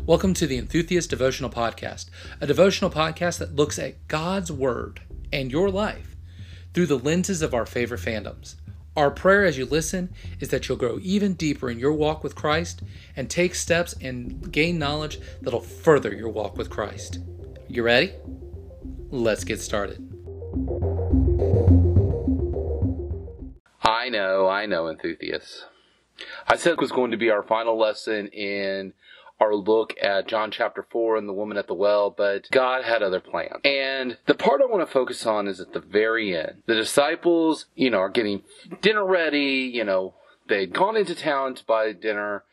Welcome to the Enthusiast Devotional Podcast, a devotional podcast that looks at God's Word and your life through the lenses of our favorite fandoms. Our prayer as you listen is that you'll grow even deeper in your walk with Christ and take steps and gain knowledge that'll further your walk with Christ. You ready? Let's get started. I know, I know, enthusiasts. I said it was going to be our final lesson in our look at John chapter 4 and the woman at the well, but God had other plans. And the part I want to focus on is at the very end. The disciples, you know, are getting dinner ready, you know, they'd gone into town to buy dinner.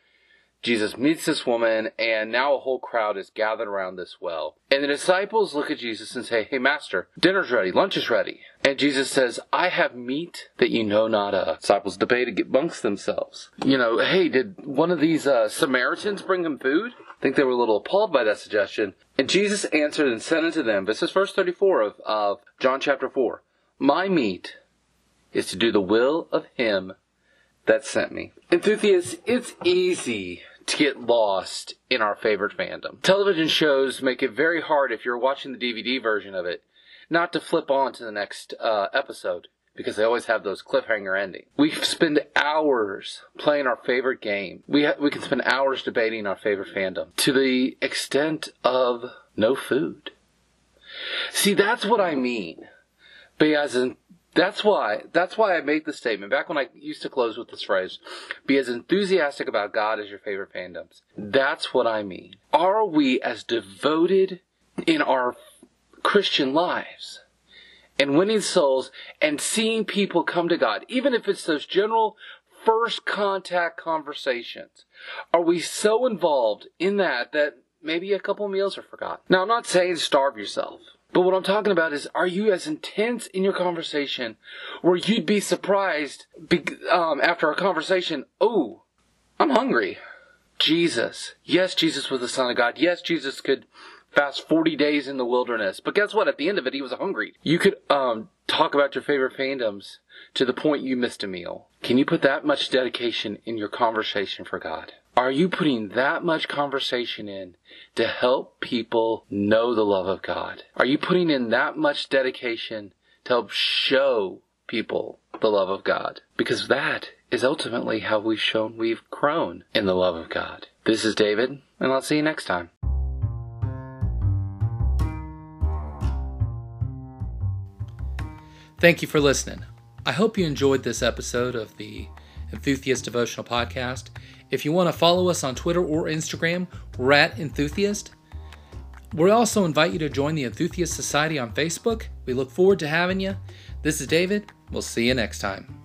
Jesus meets this woman, and now a whole crowd is gathered around this well. And the disciples look at Jesus and say, Hey, Master, dinner's ready, lunch is ready. And Jesus says, I have meat that you know not of. Disciples debate amongst themselves. You know, hey, did one of these uh, Samaritans bring him food? I think they were a little appalled by that suggestion. And Jesus answered and said unto them, this is verse 34 of, of John chapter 4, My meat is to do the will of him that sent me. Enthusiasts, it's easy to get lost in our favorite fandom. Television shows make it very hard if you're watching the DVD version of it not to flip on to the next uh, episode because they always have those cliffhanger endings. We spend hours playing our favorite game. We ha- we can spend hours debating our favorite fandom to the extent of no food. See, that's what I mean. Because in that's why that's why I made the statement back when I used to close with this phrase, be as enthusiastic about God as your favorite fandoms. That's what I mean. Are we as devoted in our Christian lives and winning souls and seeing people come to God, even if it's those general first contact conversations? Are we so involved in that that maybe a couple meals are forgotten? Now, I'm not saying starve yourself. But what I'm talking about is, are you as intense in your conversation where you'd be surprised be, um, after a conversation, oh, I'm hungry. Jesus. Yes, Jesus was the Son of God. Yes, Jesus could fast 40 days in the wilderness. But guess what? At the end of it, he was hungry. You could um, talk about your favorite fandoms to the point you missed a meal. Can you put that much dedication in your conversation for God? Are you putting that much conversation in to help people know the love of God? Are you putting in that much dedication to help show people the love of God? Because that is ultimately how we've shown we've grown in the love of God. This is David, and I'll see you next time. Thank you for listening. I hope you enjoyed this episode of the Enthusiast Devotional Podcast. If you want to follow us on Twitter or Instagram, we're at Enthusiast. We also invite you to join the Enthusiast Society on Facebook. We look forward to having you. This is David. We'll see you next time.